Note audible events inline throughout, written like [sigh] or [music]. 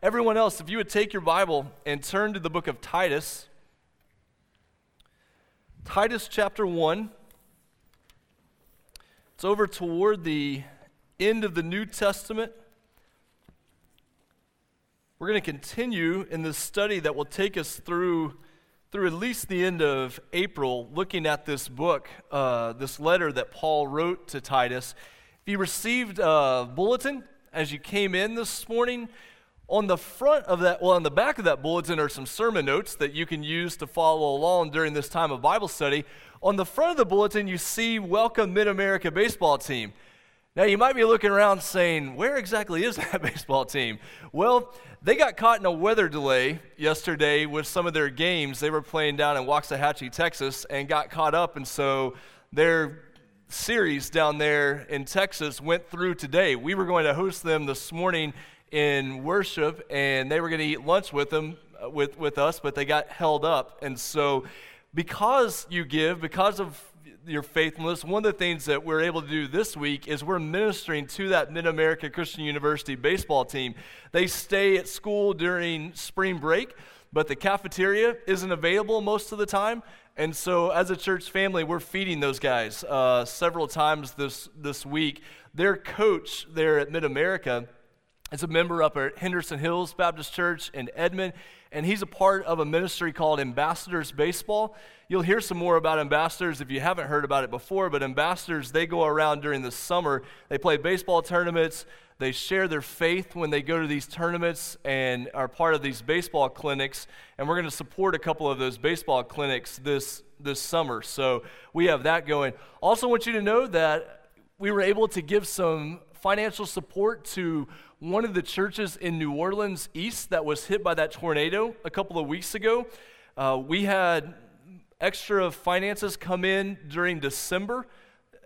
Everyone else, if you would take your Bible and turn to the book of Titus, Titus chapter 1. It's over toward the end of the New Testament. We're going to continue in this study that will take us through through at least the end of April, looking at this book, uh, this letter that Paul wrote to Titus. If you received a bulletin as you came in this morning, on the front of that, well, on the back of that bulletin are some sermon notes that you can use to follow along during this time of Bible study. On the front of the bulletin, you see Welcome Mid America Baseball Team. Now, you might be looking around saying, where exactly is [laughs] that baseball team? Well, they got caught in a weather delay yesterday with some of their games. They were playing down in Waxahachie, Texas, and got caught up. And so their series down there in Texas went through today. We were going to host them this morning in worship, and they were going to eat lunch with them uh, with, with us, but they got held up. And so, because you give, because of your faithfulness, one of the things that we're able to do this week is we're ministering to that Mid America Christian University baseball team. They stay at school during spring break, but the cafeteria isn't available most of the time. And so, as a church family, we're feeding those guys uh, several times this, this week. Their coach there at Mid America is a member up at Henderson Hills Baptist Church in Edmond, and he's a part of a ministry called Ambassadors Baseball. You'll hear some more about ambassadors if you haven't heard about it before, but ambassadors, they go around during the summer. They play baseball tournaments. They share their faith when they go to these tournaments and are part of these baseball clinics. And we're going to support a couple of those baseball clinics this, this summer. So we have that going. Also, want you to know that we were able to give some financial support to one of the churches in New Orleans East that was hit by that tornado a couple of weeks ago. Uh, we had extra finances come in during December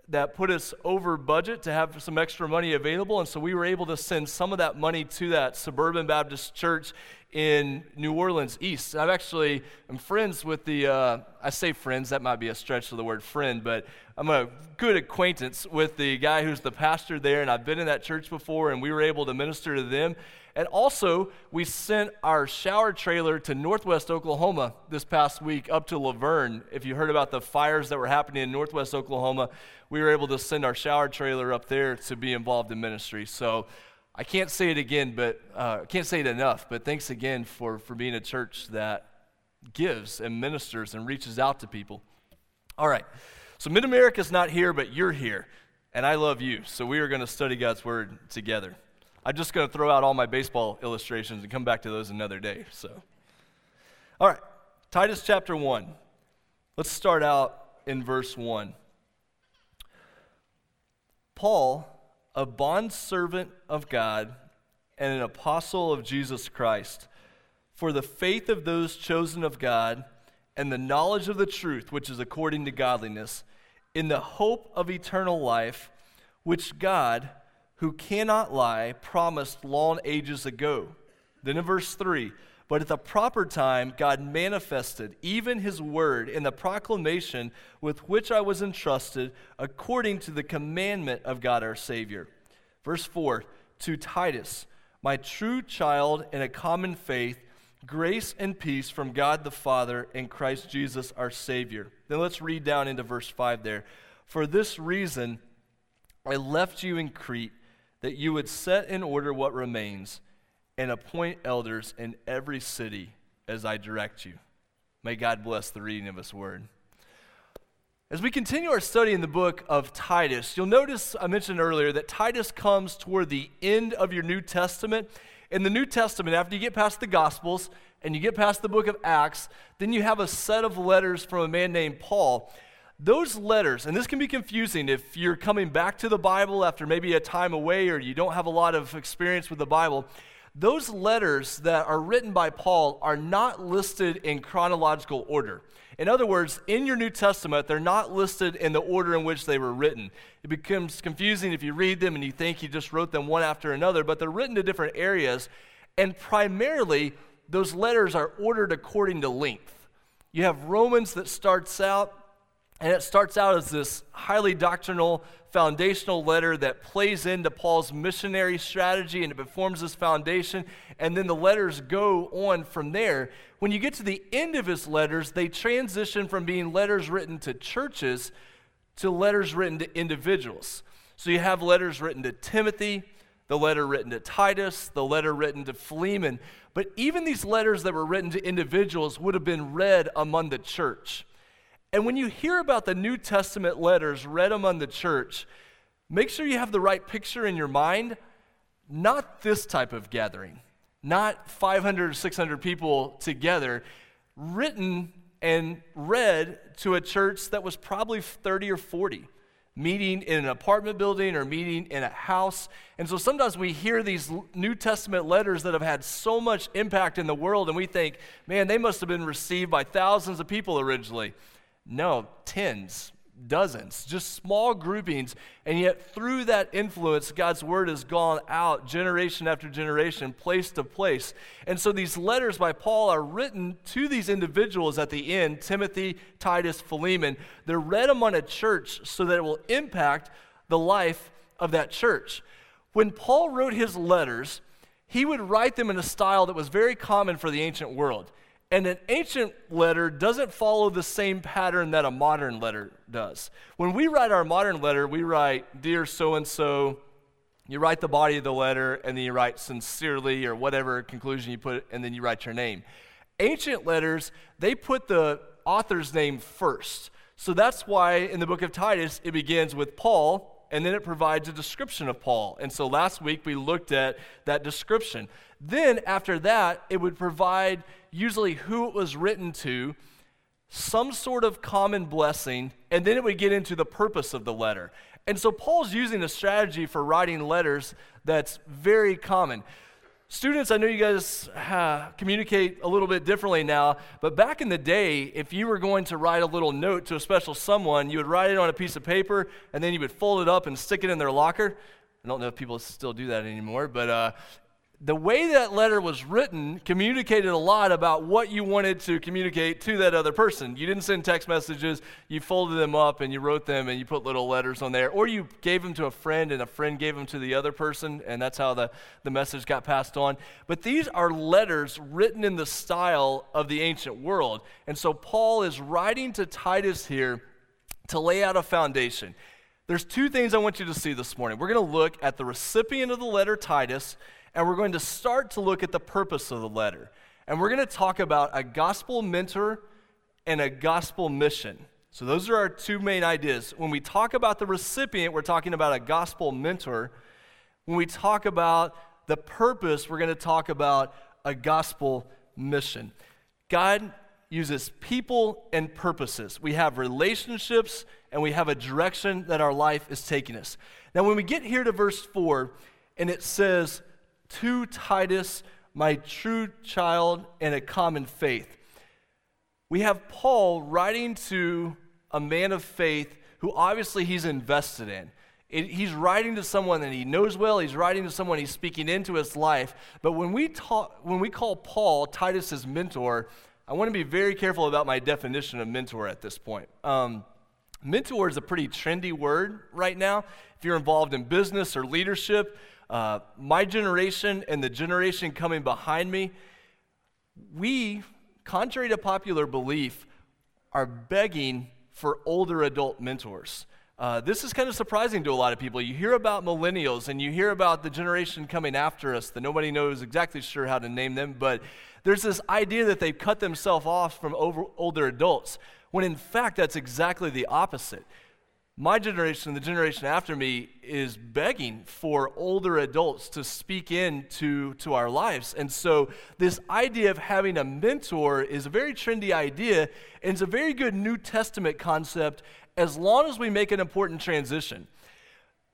that put us over budget to have some extra money available. And so we were able to send some of that money to that suburban Baptist church in New Orleans East. I've actually, I'm friends with the, uh, I say friends, that might be a stretch of the word friend, but I'm a good acquaintance with the guy who's the pastor there, and I've been in that church before, and we were able to minister to them. And also, we sent our shower trailer to Northwest Oklahoma this past week up to Laverne. If you heard about the fires that were happening in Northwest Oklahoma, we were able to send our shower trailer up there to be involved in ministry. So I can't say it again, but uh, I can't say it enough. But thanks again for, for being a church that gives and ministers and reaches out to people. All right. So Mid America's not here, but you're here. And I love you. So we are going to study God's Word together. I'm just going to throw out all my baseball illustrations and come back to those another day. So, all right, Titus chapter 1. Let's start out in verse 1. Paul, a bondservant of God and an apostle of Jesus Christ, for the faith of those chosen of God and the knowledge of the truth which is according to godliness, in the hope of eternal life, which God, who cannot lie, promised long ages ago. Then in verse 3, but at the proper time, God manifested even his word in the proclamation with which I was entrusted according to the commandment of God our Savior. Verse 4 To Titus, my true child in a common faith, grace and peace from God the Father and Christ Jesus our Savior. Then let's read down into verse 5 there. For this reason, I left you in Crete that you would set in order what remains and appoint elders in every city as I direct you. May God bless the reading of His word. As we continue our study in the book of Titus, you'll notice I mentioned earlier that Titus comes toward the end of your New Testament. In the New Testament, after you get past the Gospels and you get past the book of Acts, then you have a set of letters from a man named Paul. Those letters, and this can be confusing if you're coming back to the Bible after maybe a time away or you don't have a lot of experience with the Bible. Those letters that are written by Paul are not listed in chronological order. In other words, in your New Testament, they're not listed in the order in which they were written. It becomes confusing if you read them and you think he just wrote them one after another, but they're written to different areas. And primarily, those letters are ordered according to length. You have Romans that starts out And it starts out as this highly doctrinal, foundational letter that plays into Paul's missionary strategy and it forms this foundation. And then the letters go on from there. When you get to the end of his letters, they transition from being letters written to churches to letters written to individuals. So you have letters written to Timothy, the letter written to Titus, the letter written to Philemon. But even these letters that were written to individuals would have been read among the church. And when you hear about the New Testament letters read among the church, make sure you have the right picture in your mind. Not this type of gathering, not 500 or 600 people together, written and read to a church that was probably 30 or 40 meeting in an apartment building or meeting in a house. And so sometimes we hear these New Testament letters that have had so much impact in the world, and we think, man, they must have been received by thousands of people originally. No, tens, dozens, just small groupings. And yet, through that influence, God's word has gone out generation after generation, place to place. And so, these letters by Paul are written to these individuals at the end Timothy, Titus, Philemon. They're read among a church so that it will impact the life of that church. When Paul wrote his letters, he would write them in a style that was very common for the ancient world. And an ancient letter doesn't follow the same pattern that a modern letter does. When we write our modern letter, we write, Dear so and so, you write the body of the letter, and then you write sincerely or whatever conclusion you put, and then you write your name. Ancient letters, they put the author's name first. So that's why in the book of Titus, it begins with Paul, and then it provides a description of Paul. And so last week we looked at that description. Then after that, it would provide usually who it was written to, some sort of common blessing, and then it would get into the purpose of the letter. And so Paul's using a strategy for writing letters that's very common. Students, I know you guys uh, communicate a little bit differently now, but back in the day, if you were going to write a little note to a special someone, you would write it on a piece of paper and then you would fold it up and stick it in their locker. I don't know if people still do that anymore, but uh, the way that letter was written communicated a lot about what you wanted to communicate to that other person. You didn't send text messages, you folded them up and you wrote them and you put little letters on there, or you gave them to a friend and a friend gave them to the other person, and that's how the, the message got passed on. But these are letters written in the style of the ancient world. And so Paul is writing to Titus here to lay out a foundation. There's two things I want you to see this morning. We're going to look at the recipient of the letter, Titus and we're going to start to look at the purpose of the letter. And we're going to talk about a gospel mentor and a gospel mission. So, those are our two main ideas. When we talk about the recipient, we're talking about a gospel mentor. When we talk about the purpose, we're going to talk about a gospel mission. God uses people and purposes. We have relationships and we have a direction that our life is taking us. Now, when we get here to verse 4, and it says, to Titus, my true child in a common faith. We have Paul writing to a man of faith who obviously he's invested in. It, he's writing to someone that he knows well. He's writing to someone he's speaking into his life. But when we, talk, when we call Paul Titus's mentor, I want to be very careful about my definition of mentor at this point. Um, mentor is a pretty trendy word right now. If you're involved in business or leadership, uh, my generation and the generation coming behind me, we, contrary to popular belief, are begging for older adult mentors. Uh, this is kind of surprising to a lot of people. You hear about millennials and you hear about the generation coming after us that nobody knows exactly sure how to name them, but there's this idea that they've cut themselves off from over, older adults, when in fact that's exactly the opposite my generation, and the generation after me, is begging for older adults to speak into to our lives. And so, this idea of having a mentor is a very trendy idea, and it's a very good New Testament concept as long as we make an important transition.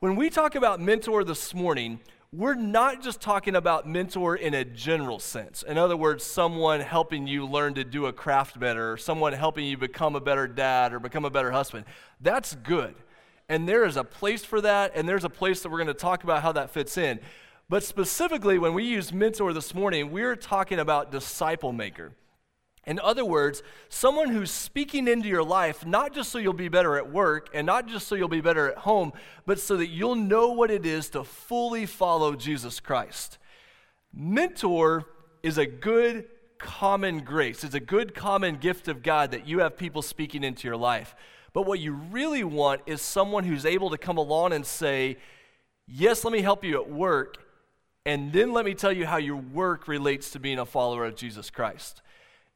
When we talk about mentor this morning, we're not just talking about mentor in a general sense. In other words, someone helping you learn to do a craft better, or someone helping you become a better dad or become a better husband. That's good. And there is a place for that, and there's a place that we're going to talk about how that fits in. But specifically, when we use mentor this morning, we're talking about disciple maker. In other words, someone who's speaking into your life, not just so you'll be better at work and not just so you'll be better at home, but so that you'll know what it is to fully follow Jesus Christ. Mentor is a good common grace, it's a good common gift of God that you have people speaking into your life. But what you really want is someone who's able to come along and say, Yes, let me help you at work, and then let me tell you how your work relates to being a follower of Jesus Christ.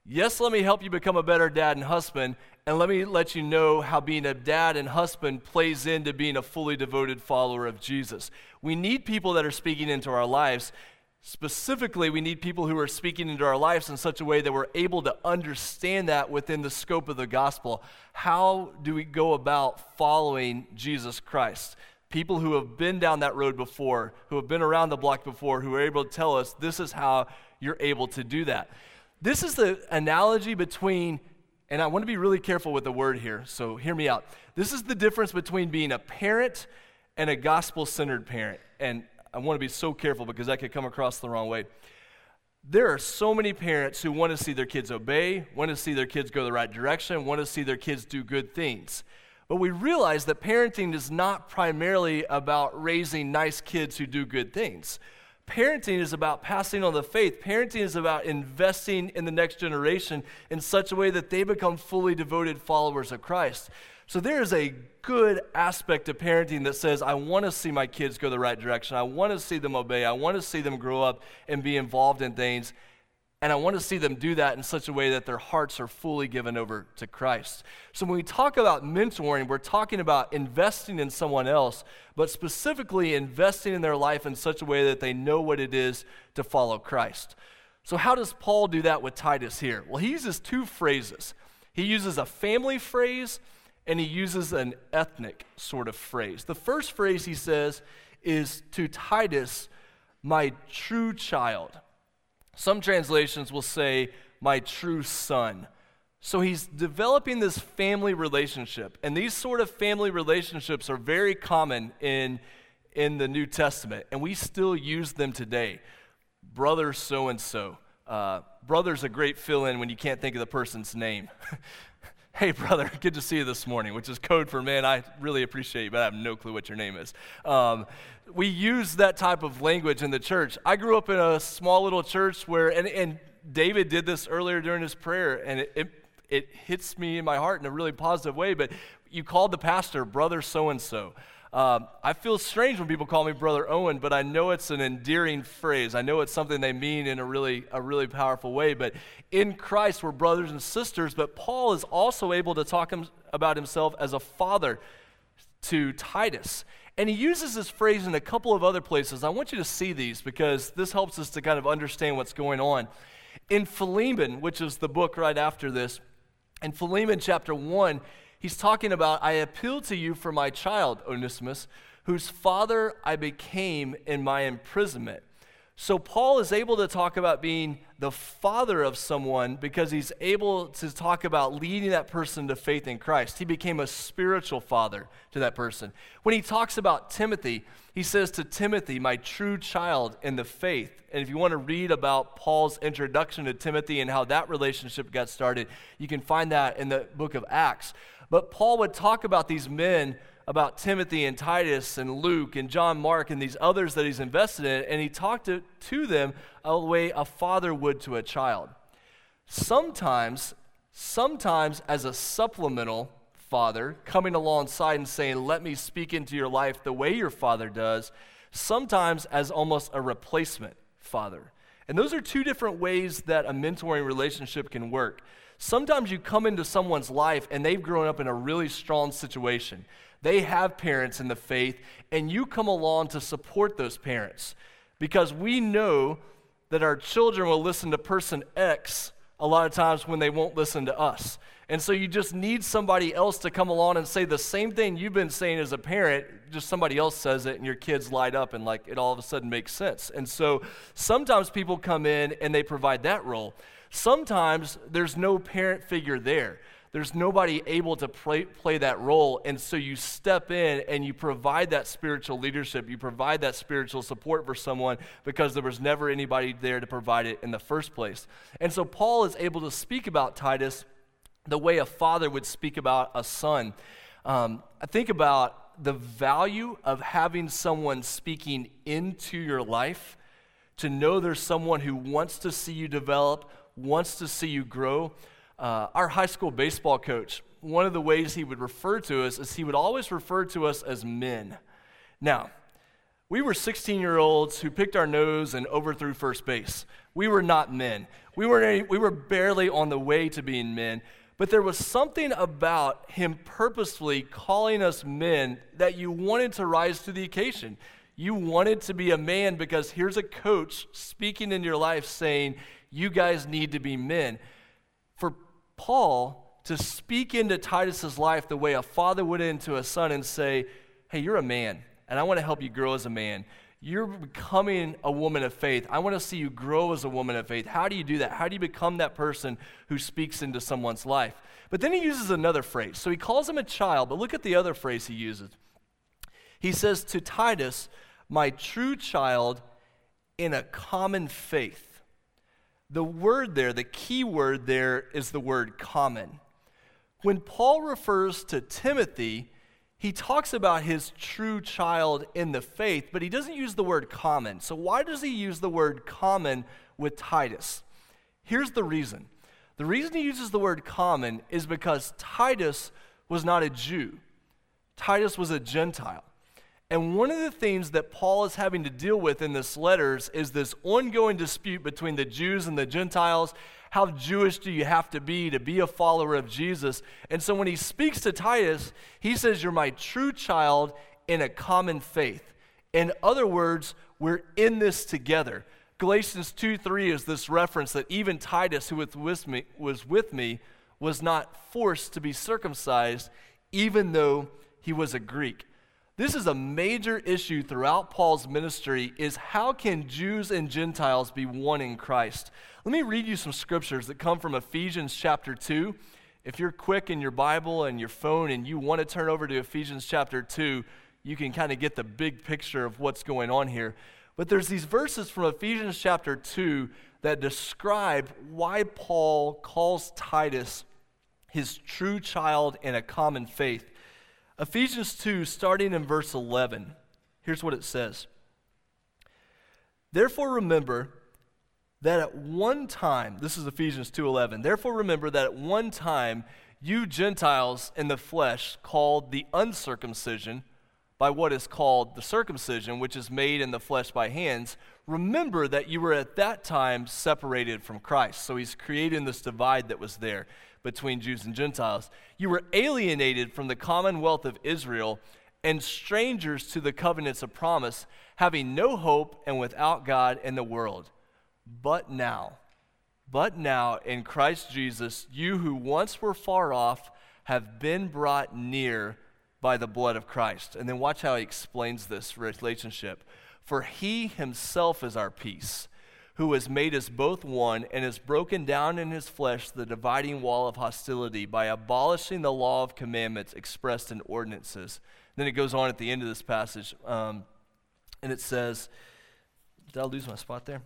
Yes, let me help you become a better dad and husband, and let me let you know how being a dad and husband plays into being a fully devoted follower of Jesus. We need people that are speaking into our lives. Specifically, we need people who are speaking into our lives in such a way that we're able to understand that within the scope of the gospel. How do we go about following Jesus Christ? People who have been down that road before, who have been around the block before, who are able to tell us this is how you're able to do that. This is the analogy between, and I want to be really careful with the word here, so hear me out. This is the difference between being a parent and a gospel centered parent. And I want to be so careful because that could come across the wrong way. There are so many parents who want to see their kids obey, want to see their kids go the right direction, want to see their kids do good things. But we realize that parenting is not primarily about raising nice kids who do good things. Parenting is about passing on the faith. Parenting is about investing in the next generation in such a way that they become fully devoted followers of Christ. So there is a good aspect of parenting that says, I want to see my kids go the right direction. I want to see them obey. I want to see them grow up and be involved in things. And I want to see them do that in such a way that their hearts are fully given over to Christ. So when we talk about mentoring, we're talking about investing in someone else, but specifically investing in their life in such a way that they know what it is to follow Christ. So, how does Paul do that with Titus here? Well, he uses two phrases. He uses a family phrase and he uses an ethnic sort of phrase. The first phrase he says is to Titus, my true child. Some translations will say, my true son. So he's developing this family relationship. And these sort of family relationships are very common in, in the New Testament, and we still use them today. Brother so and so. Brother's a great fill in when you can't think of the person's name. [laughs] hey, [laughs] brother, good to see you this morning, which is code for, man, I really appreciate you, but I have no clue what your name is. Um, we use that type of language in the church. I grew up in a small little church where, and, and David did this earlier during his prayer, and it, it, it hits me in my heart in a really positive way, but you called the pastor brother so and so. Um, I feel strange when people call me Brother Owen, but I know it's an endearing phrase. I know it's something they mean in a really, a really powerful way. But in Christ, we're brothers and sisters. But Paul is also able to talk him, about himself as a father to Titus. And he uses this phrase in a couple of other places. I want you to see these because this helps us to kind of understand what's going on. In Philemon, which is the book right after this, in Philemon chapter 1, he's talking about, I appeal to you for my child, Onesimus, whose father I became in my imprisonment. So, Paul is able to talk about being the father of someone because he's able to talk about leading that person to faith in Christ. He became a spiritual father to that person. When he talks about Timothy, he says to Timothy, my true child in the faith. And if you want to read about Paul's introduction to Timothy and how that relationship got started, you can find that in the book of Acts. But Paul would talk about these men, about Timothy and Titus and Luke and John Mark and these others that he's invested in, and he talked to, to them the way a father would to a child. Sometimes, sometimes as a supplemental father, coming alongside and saying, Let me speak into your life the way your father does, sometimes as almost a replacement father. And those are two different ways that a mentoring relationship can work. Sometimes you come into someone's life and they've grown up in a really strong situation. They have parents in the faith, and you come along to support those parents because we know that our children will listen to person X a lot of times when they won't listen to us. And so you just need somebody else to come along and say the same thing you've been saying as a parent, just somebody else says it and your kids light up and like it all of a sudden makes sense. And so sometimes people come in and they provide that role. Sometimes there's no parent figure there. there's nobody able to play, play that role. And so you step in and you provide that spiritual leadership, you provide that spiritual support for someone because there was never anybody there to provide it in the first place. And so Paul is able to speak about Titus the way a father would speak about a son. Um, I think about the value of having someone speaking into your life to know there's someone who wants to see you develop, wants to see you grow. Uh, our high school baseball coach, one of the ways he would refer to us is he would always refer to us as men. Now, we were 16 year olds who picked our nose and overthrew first base. We were not men. We were, we were barely on the way to being men, but there was something about him purposefully calling us men that you wanted to rise to the occasion. You wanted to be a man because here's a coach speaking in your life saying, You guys need to be men. For Paul to speak into Titus's life the way a father would into a son and say, Hey, you're a man, and I want to help you grow as a man. You're becoming a woman of faith. I want to see you grow as a woman of faith. How do you do that? How do you become that person who speaks into someone's life? But then he uses another phrase. So he calls him a child, but look at the other phrase he uses. He says to Titus, My true child in a common faith. The word there, the key word there is the word common. When Paul refers to Timothy, he talks about his true child in the faith, but he doesn't use the word common. So, why does he use the word common with Titus? Here's the reason the reason he uses the word common is because Titus was not a Jew, Titus was a Gentile. And one of the things that Paul is having to deal with in this letters is this ongoing dispute between the Jews and the Gentiles. How Jewish do you have to be to be a follower of Jesus? And so when he speaks to Titus, he says, You're my true child in a common faith. In other words, we're in this together. Galatians 2 3 is this reference that even Titus, who was with me, was, with me, was not forced to be circumcised, even though he was a Greek. This is a major issue throughout Paul's ministry is how can Jews and Gentiles be one in Christ? Let me read you some scriptures that come from Ephesians chapter 2. If you're quick in your Bible and your phone and you want to turn over to Ephesians chapter 2, you can kind of get the big picture of what's going on here. But there's these verses from Ephesians chapter 2 that describe why Paul calls Titus his true child in a common faith. Ephesians 2, starting in verse 11, here's what it says Therefore, remember that at one time, this is Ephesians 2:11. Therefore remember that at one time you Gentiles in the flesh called the uncircumcision by what is called the circumcision which is made in the flesh by hands, remember that you were at that time separated from Christ. So he's creating this divide that was there between Jews and Gentiles. You were alienated from the commonwealth of Israel and strangers to the covenants of promise, having no hope and without God in the world. But now, but now in Christ Jesus, you who once were far off have been brought near by the blood of Christ. And then watch how he explains this relationship. For he himself is our peace who has made us both one and has broken down in his flesh the dividing wall of hostility by abolishing the law of commandments expressed in ordinances. Then it goes on at the end of this passage, um, and it says, Did I lose my spot there?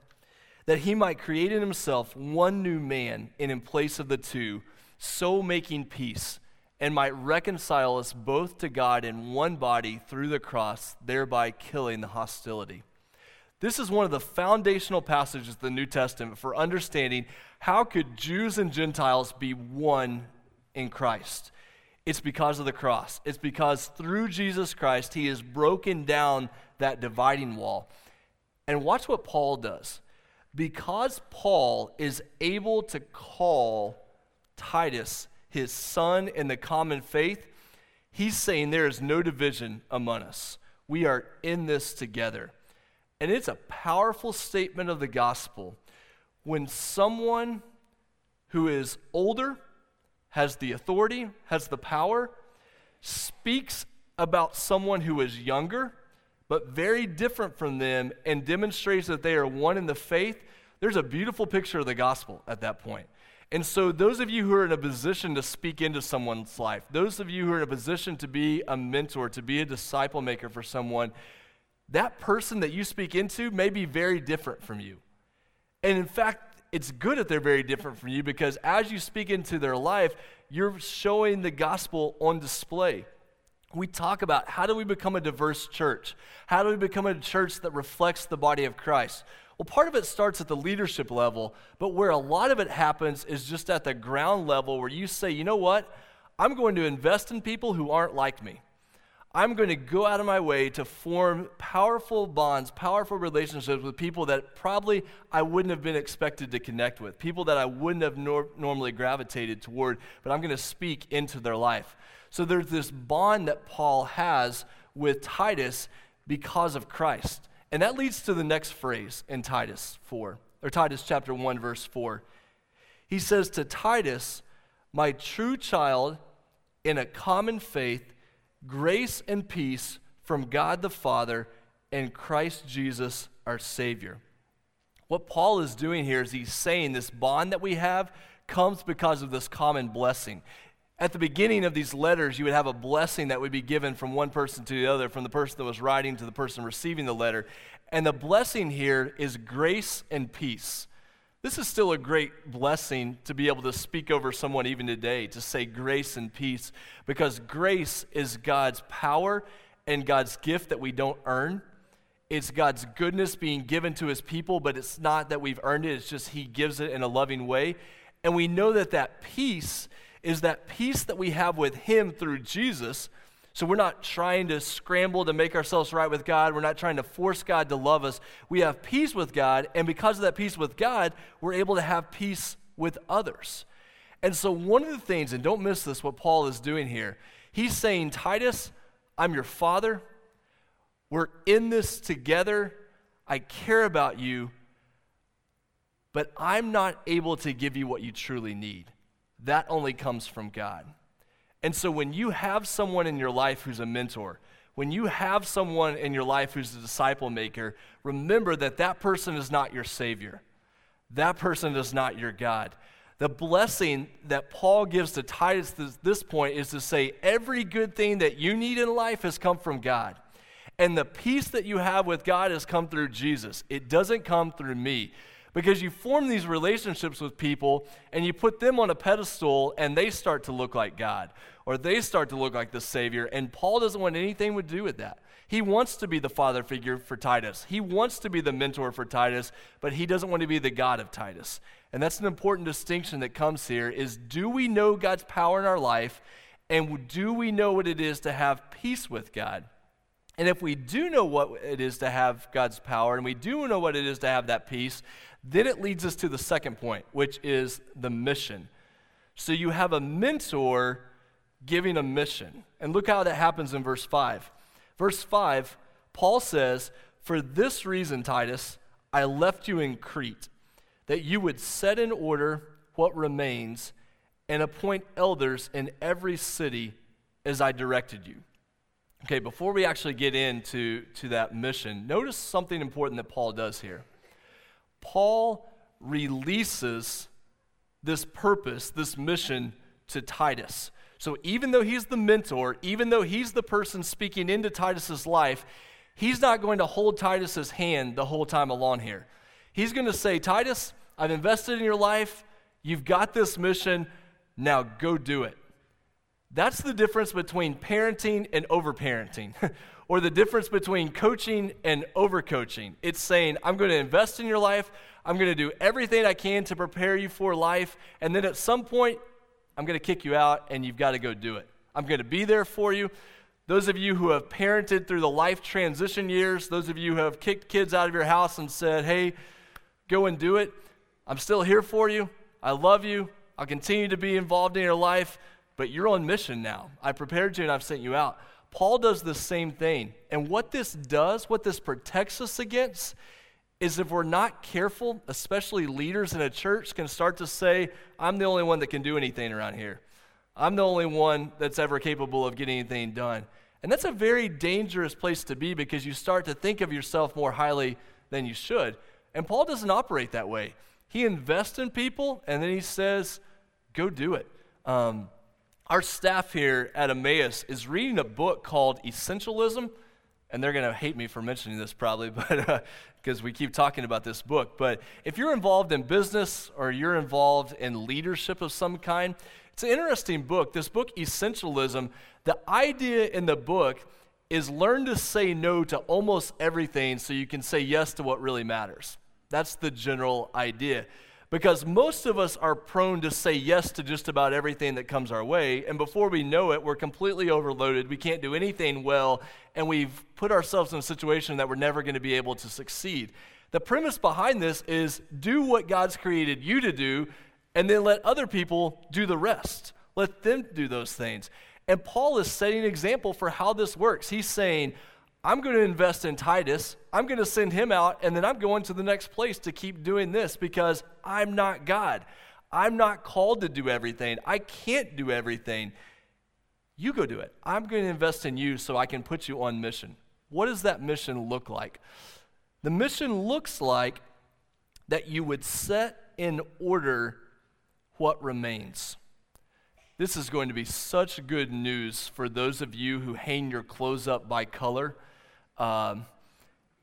That he might create in himself one new man, and in place of the two, so making peace, and might reconcile us both to God in one body through the cross, thereby killing the hostility. This is one of the foundational passages of the New Testament for understanding how could Jews and Gentiles be one in Christ. It's because of the cross. It's because through Jesus Christ, he has broken down that dividing wall. And watch what Paul does. Because Paul is able to call Titus his son in the common faith, he's saying there is no division among us. We are in this together. And it's a powerful statement of the gospel when someone who is older, has the authority, has the power, speaks about someone who is younger, but very different from them, and demonstrates that they are one in the faith, there's a beautiful picture of the gospel at that point. And so, those of you who are in a position to speak into someone's life, those of you who are in a position to be a mentor, to be a disciple maker for someone, that person that you speak into may be very different from you. And in fact, it's good that they're very different from you because as you speak into their life, you're showing the gospel on display. We talk about how do we become a diverse church? How do we become a church that reflects the body of Christ? Well, part of it starts at the leadership level, but where a lot of it happens is just at the ground level where you say, you know what? I'm going to invest in people who aren't like me. I'm going to go out of my way to form powerful bonds, powerful relationships with people that probably I wouldn't have been expected to connect with, people that I wouldn't have nor- normally gravitated toward, but I'm going to speak into their life. So there's this bond that Paul has with Titus because of Christ. And that leads to the next phrase in Titus 4, or Titus chapter 1, verse 4. He says to Titus, My true child, in a common faith, grace and peace from God the Father and Christ Jesus our Savior. What Paul is doing here is he's saying this bond that we have comes because of this common blessing. At the beginning of these letters, you would have a blessing that would be given from one person to the other, from the person that was writing to the person receiving the letter. And the blessing here is grace and peace. This is still a great blessing to be able to speak over someone even today, to say grace and peace, because grace is God's power and God's gift that we don't earn. It's God's goodness being given to his people, but it's not that we've earned it, it's just he gives it in a loving way. And we know that that peace is that peace that we have with Him through Jesus. So we're not trying to scramble to make ourselves right with God. We're not trying to force God to love us. We have peace with God, and because of that peace with God, we're able to have peace with others. And so, one of the things, and don't miss this, what Paul is doing here, he's saying, Titus, I'm your father. We're in this together. I care about you, but I'm not able to give you what you truly need that only comes from God. And so when you have someone in your life who's a mentor, when you have someone in your life who's a disciple maker, remember that that person is not your Savior. That person is not your God. The blessing that Paul gives to Titus at this point is to say, every good thing that you need in life has come from God. And the peace that you have with God has come through Jesus. It doesn't come through me. Because you form these relationships with people and you put them on a pedestal and they start to look like God or they start to look like the Savior. And Paul doesn't want anything to do with that. He wants to be the father figure for Titus, he wants to be the mentor for Titus, but he doesn't want to be the God of Titus. And that's an important distinction that comes here is do we know God's power in our life and do we know what it is to have peace with God? And if we do know what it is to have God's power and we do know what it is to have that peace, then it leads us to the second point, which is the mission. So you have a mentor giving a mission. And look how that happens in verse 5. Verse 5, Paul says, For this reason, Titus, I left you in Crete, that you would set in order what remains and appoint elders in every city as I directed you. Okay, before we actually get into to that mission, notice something important that Paul does here. Paul releases this purpose, this mission to Titus. So even though he's the mentor, even though he's the person speaking into Titus's life, he's not going to hold Titus's hand the whole time along here. He's going to say, Titus, I've invested in your life. You've got this mission. Now go do it. That's the difference between parenting and overparenting. [laughs] or the difference between coaching and overcoaching. It's saying, I'm going to invest in your life, I'm going to do everything I can to prepare you for life, and then at some point, I'm going to kick you out and you've got to go do it. I'm going to be there for you. Those of you who have parented through the life transition years, those of you who have kicked kids out of your house and said, hey, go and do it, I'm still here for you. I love you. I'll continue to be involved in your life, but you're on mission now. I prepared you and I've sent you out. Paul does the same thing. And what this does, what this protects us against, is if we're not careful, especially leaders in a church can start to say, I'm the only one that can do anything around here. I'm the only one that's ever capable of getting anything done. And that's a very dangerous place to be because you start to think of yourself more highly than you should. And Paul doesn't operate that way. He invests in people, and then he says, go do it. Um, our staff here at Emmaus is reading a book called Essentialism, and they're going to hate me for mentioning this probably, [laughs] but because uh, we keep talking about this book. But if you're involved in business or you're involved in leadership of some kind, it's an interesting book. This book, Essentialism, the idea in the book is learn to say no to almost everything so you can say yes to what really matters. That's the general idea. Because most of us are prone to say yes to just about everything that comes our way, and before we know it, we're completely overloaded. We can't do anything well, and we've put ourselves in a situation that we're never going to be able to succeed. The premise behind this is do what God's created you to do, and then let other people do the rest. Let them do those things. And Paul is setting an example for how this works. He's saying, I'm going to invest in Titus. I'm going to send him out, and then I'm going to the next place to keep doing this because I'm not God. I'm not called to do everything. I can't do everything. You go do it. I'm going to invest in you so I can put you on mission. What does that mission look like? The mission looks like that you would set in order what remains. This is going to be such good news for those of you who hang your clothes up by color. Um,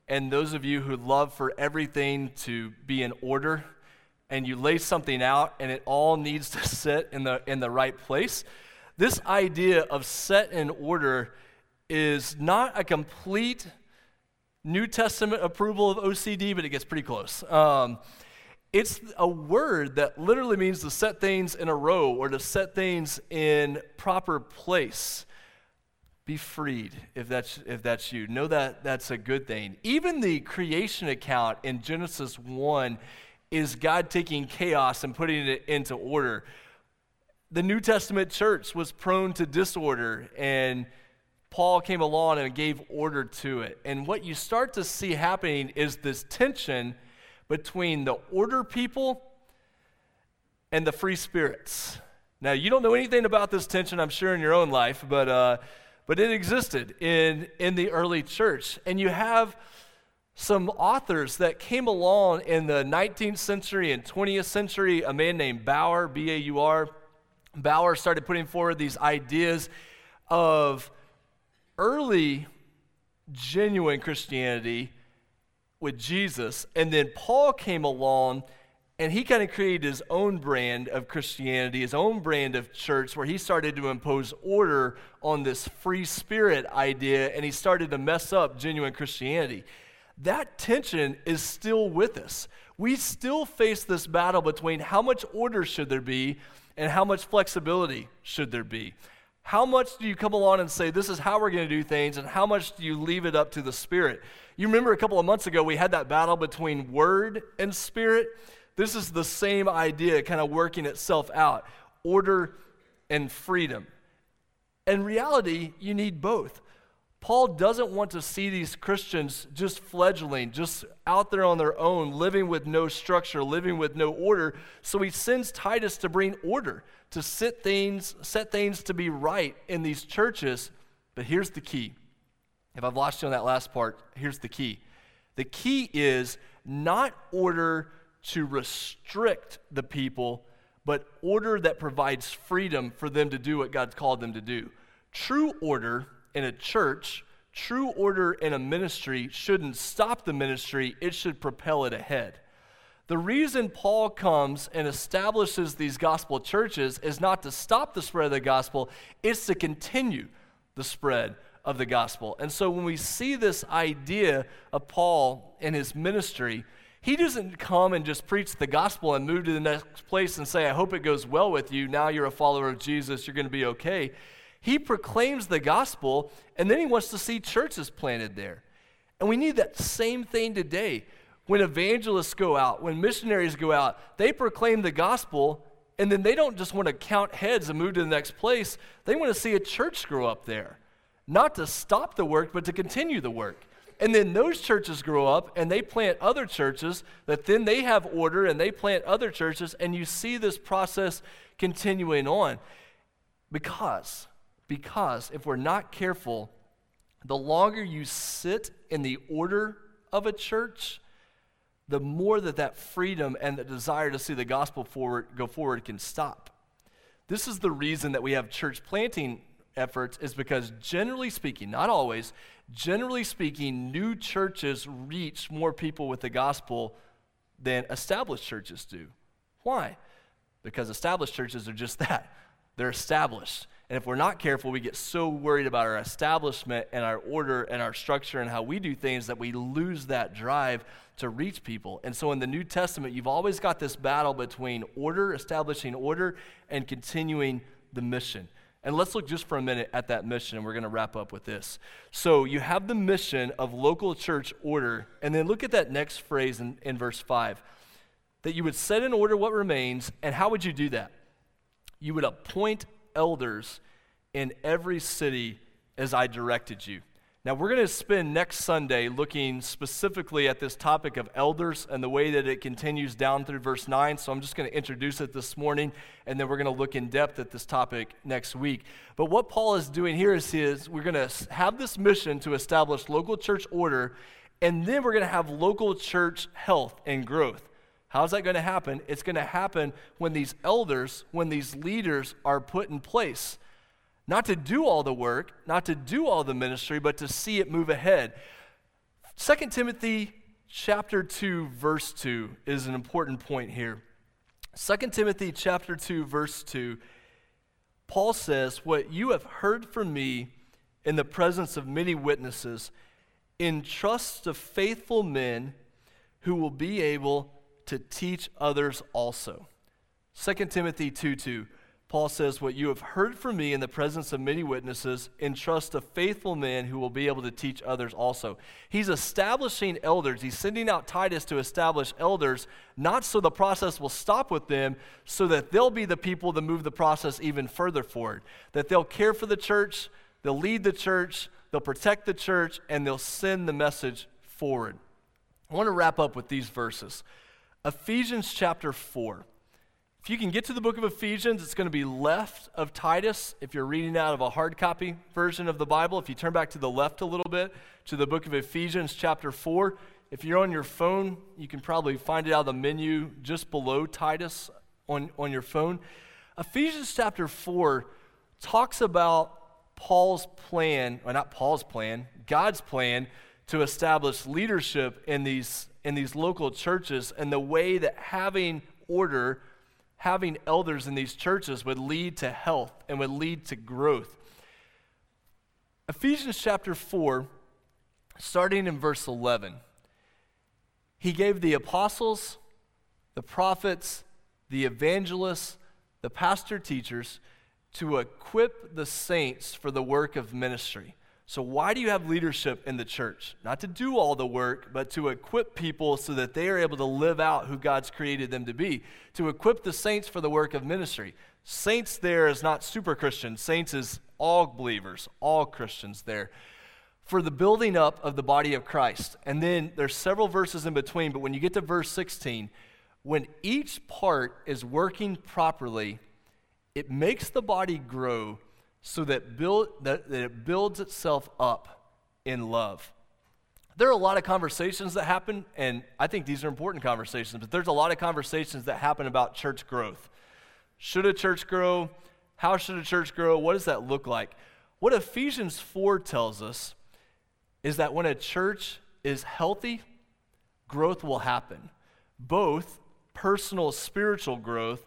and those of you who love for everything to be in order, and you lay something out and it all needs to [laughs] sit in the, in the right place. This idea of set in order is not a complete New Testament approval of OCD, but it gets pretty close. Um, it's a word that literally means to set things in a row or to set things in proper place. Be freed if that's, if that's you. Know that that's a good thing. Even the creation account in Genesis 1 is God taking chaos and putting it into order. The New Testament church was prone to disorder, and Paul came along and gave order to it. And what you start to see happening is this tension between the order people and the free spirits. Now, you don't know anything about this tension, I'm sure, in your own life, but, uh, but it existed in, in the early church. And you have some authors that came along in the 19th century and 20th century. A man named Baur, B A U R, Baur started putting forward these ideas of early genuine Christianity with Jesus. And then Paul came along and he kind of created his own brand of Christianity, his own brand of church, where he started to impose order on this free spirit idea and he started to mess up genuine Christianity. That tension is still with us. We still face this battle between how much order should there be and how much flexibility should there be. How much do you come along and say, this is how we're going to do things, and how much do you leave it up to the Spirit? You remember a couple of months ago, we had that battle between Word and Spirit. This is the same idea kind of working itself out order and freedom. In reality, you need both. Paul doesn't want to see these Christians just fledgling, just out there on their own, living with no structure, living with no order. So he sends Titus to bring order, to set things, set things to be right in these churches. But here's the key. If I've lost you on that last part, here's the key. The key is not order to restrict the people, but order that provides freedom for them to do what God's called them to do. True order in a church, true order in a ministry shouldn't stop the ministry, it should propel it ahead. The reason Paul comes and establishes these gospel churches is not to stop the spread of the gospel, it's to continue the spread of the gospel. And so when we see this idea of Paul and his ministry, he doesn't come and just preach the gospel and move to the next place and say, I hope it goes well with you. Now you're a follower of Jesus, you're going to be okay. He proclaims the gospel, and then he wants to see churches planted there. And we need that same thing today. When evangelists go out, when missionaries go out, they proclaim the gospel, and then they don't just want to count heads and move to the next place. They want to see a church grow up there. Not to stop the work, but to continue the work. And then those churches grow up and they plant other churches that then they have order and they plant other churches, and you see this process continuing on. Because because if we're not careful, the longer you sit in the order of a church, the more that that freedom and the desire to see the gospel forward, go forward can stop. This is the reason that we have church planting efforts is because generally speaking, not always, generally speaking, new churches reach more people with the gospel than established churches do. Why? Because established churches are just [laughs] that. They're established. And if we're not careful, we get so worried about our establishment and our order and our structure and how we do things that we lose that drive to reach people. And so in the New Testament, you've always got this battle between order, establishing order, and continuing the mission. And let's look just for a minute at that mission, and we're going to wrap up with this. So you have the mission of local church order, and then look at that next phrase in, in verse 5 that you would set in order what remains, and how would you do that? You would appoint elders in every city as I directed you. Now, we're going to spend next Sunday looking specifically at this topic of elders and the way that it continues down through verse 9. So, I'm just going to introduce it this morning, and then we're going to look in depth at this topic next week. But what Paul is doing here is, is we're going to have this mission to establish local church order, and then we're going to have local church health and growth. How's that going to happen? It's going to happen when these elders, when these leaders are put in place. Not to do all the work, not to do all the ministry, but to see it move ahead. 2 Timothy chapter 2 verse 2 is an important point here. 2 Timothy chapter 2 verse 2 Paul says, "What you have heard from me in the presence of many witnesses, entrust to faithful men who will be able to teach others also." 2 Timothy 2 2. Paul says, What you have heard from me in the presence of many witnesses, entrust to faithful men who will be able to teach others also. He's establishing elders. He's sending out Titus to establish elders, not so the process will stop with them, so that they'll be the people to move the process even further forward. That they'll care for the church, they'll lead the church, they'll protect the church, and they'll send the message forward. I want to wrap up with these verses Ephesians chapter 4. If you can get to the book of Ephesians, it's going to be left of Titus. If you're reading out of a hard copy version of the Bible, if you turn back to the left a little bit to the book of Ephesians, chapter 4, if you're on your phone, you can probably find it out of the menu just below Titus on, on your phone. Ephesians chapter 4 talks about Paul's plan, or not Paul's plan, God's plan to establish leadership in these, in these local churches and the way that having order having elders in these churches would lead to health and would lead to growth. Ephesians chapter 4, starting in verse 11, he gave the apostles, the prophets, the evangelists, the pastor teachers to equip the saints for the work of ministry so, why do you have leadership in the church? Not to do all the work, but to equip people so that they are able to live out who God's created them to be. To equip the saints for the work of ministry. Saints there is not super Christian, saints is all believers, all Christians there. For the building up of the body of Christ. And then there's several verses in between, but when you get to verse 16, when each part is working properly, it makes the body grow so that, build, that, that it builds itself up in love. There are a lot of conversations that happen, and I think these are important conversations, but there's a lot of conversations that happen about church growth. Should a church grow? How should a church grow? What does that look like? What Ephesians 4 tells us is that when a church is healthy, growth will happen, both personal spiritual growth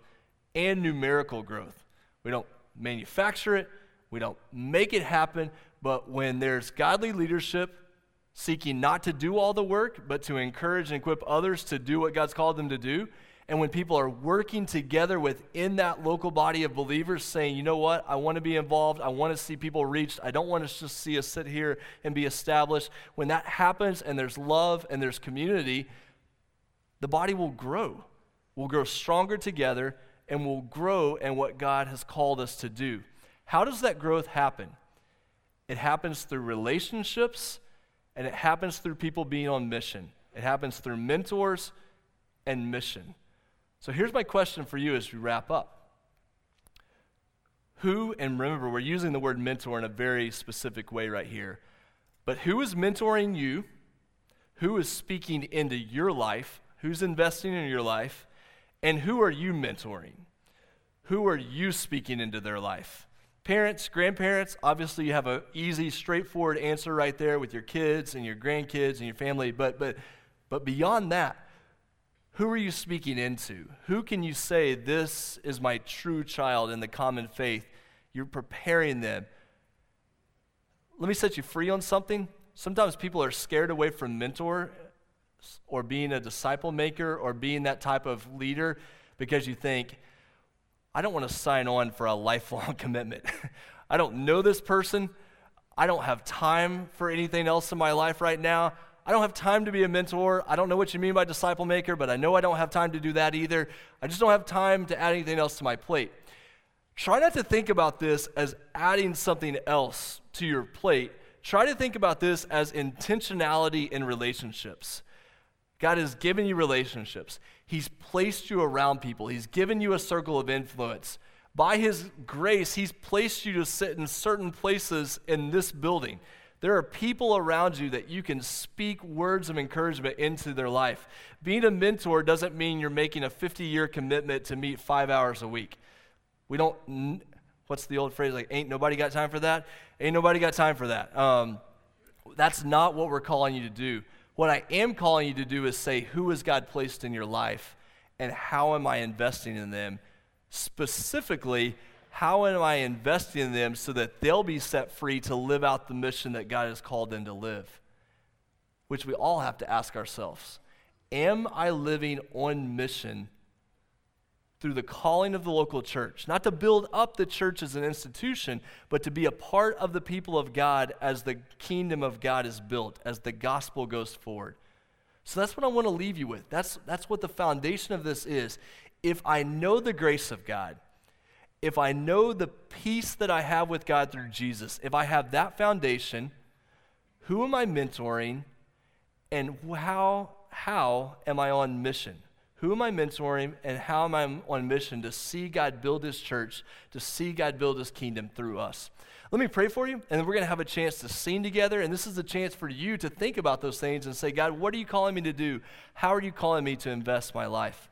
and numerical growth. We don't manufacture it, we don't make it happen, but when there's godly leadership seeking not to do all the work, but to encourage and equip others to do what God's called them to do, and when people are working together within that local body of believers saying, you know what, I want to be involved, I want to see people reached, I don't want to just see us sit here and be established. When that happens and there's love and there's community, the body will grow. We'll grow stronger together and we'll grow in what God has called us to do. How does that growth happen? It happens through relationships and it happens through people being on mission. It happens through mentors and mission. So here's my question for you as we wrap up. Who, and remember, we're using the word mentor in a very specific way right here, but who is mentoring you? Who is speaking into your life? Who's investing in your life? And who are you mentoring? Who are you speaking into their life? Parents, grandparents, obviously you have an easy, straightforward answer right there with your kids and your grandkids and your family. But, but, but beyond that, who are you speaking into? Who can you say, This is my true child in the common faith? You're preparing them. Let me set you free on something. Sometimes people are scared away from mentor or being a disciple maker or being that type of leader because you think, I don't want to sign on for a lifelong [laughs] commitment. [laughs] I don't know this person. I don't have time for anything else in my life right now. I don't have time to be a mentor. I don't know what you mean by disciple maker, but I know I don't have time to do that either. I just don't have time to add anything else to my plate. Try not to think about this as adding something else to your plate. Try to think about this as intentionality in relationships. God has given you relationships. He's placed you around people. He's given you a circle of influence. By His grace, He's placed you to sit in certain places in this building. There are people around you that you can speak words of encouragement into their life. Being a mentor doesn't mean you're making a 50 year commitment to meet five hours a week. We don't, what's the old phrase? Like, ain't nobody got time for that? Ain't nobody got time for that. Um, that's not what we're calling you to do. What I am calling you to do is say, who has God placed in your life and how am I investing in them? Specifically, how am I investing in them so that they'll be set free to live out the mission that God has called them to live? Which we all have to ask ourselves. Am I living on mission through the calling of the local church, not to build up the church as an institution, but to be a part of the people of God as the kingdom of God is built, as the gospel goes forward. So that's what I want to leave you with. That's, that's what the foundation of this is. If I know the grace of God, if I know the peace that I have with God through Jesus, if I have that foundation, who am I mentoring and how, how am I on mission? Who am I mentoring and how am I on mission to see God build his church, to see God build his kingdom through us? Let me pray for you, and then we're going to have a chance to sing together. And this is a chance for you to think about those things and say, God, what are you calling me to do? How are you calling me to invest my life?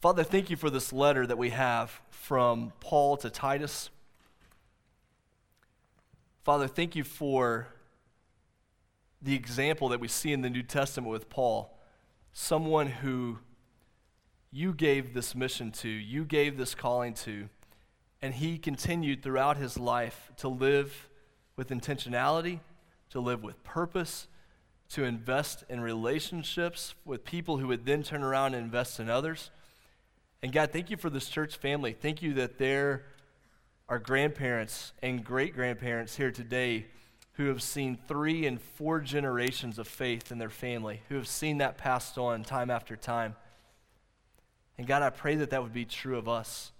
Father, thank you for this letter that we have from Paul to Titus. Father, thank you for the example that we see in the New Testament with Paul someone who you gave this mission to, you gave this calling to, and he continued throughout his life to live with intentionality, to live with purpose, to invest in relationships with people who would then turn around and invest in others. And God, thank you for this church family. Thank you that there are grandparents and great grandparents here today who have seen three and four generations of faith in their family, who have seen that passed on time after time. And God, I pray that that would be true of us.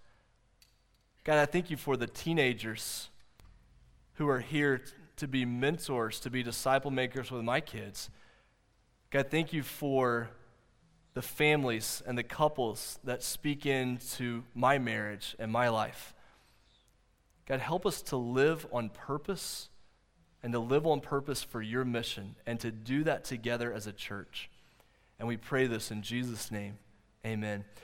God, I thank you for the teenagers who are here to be mentors, to be disciple makers with my kids. God, thank you for the families and the couples that speak into my marriage and my life. God, help us to live on purpose and to live on purpose for your mission and to do that together as a church. And we pray this in Jesus' name. Amen.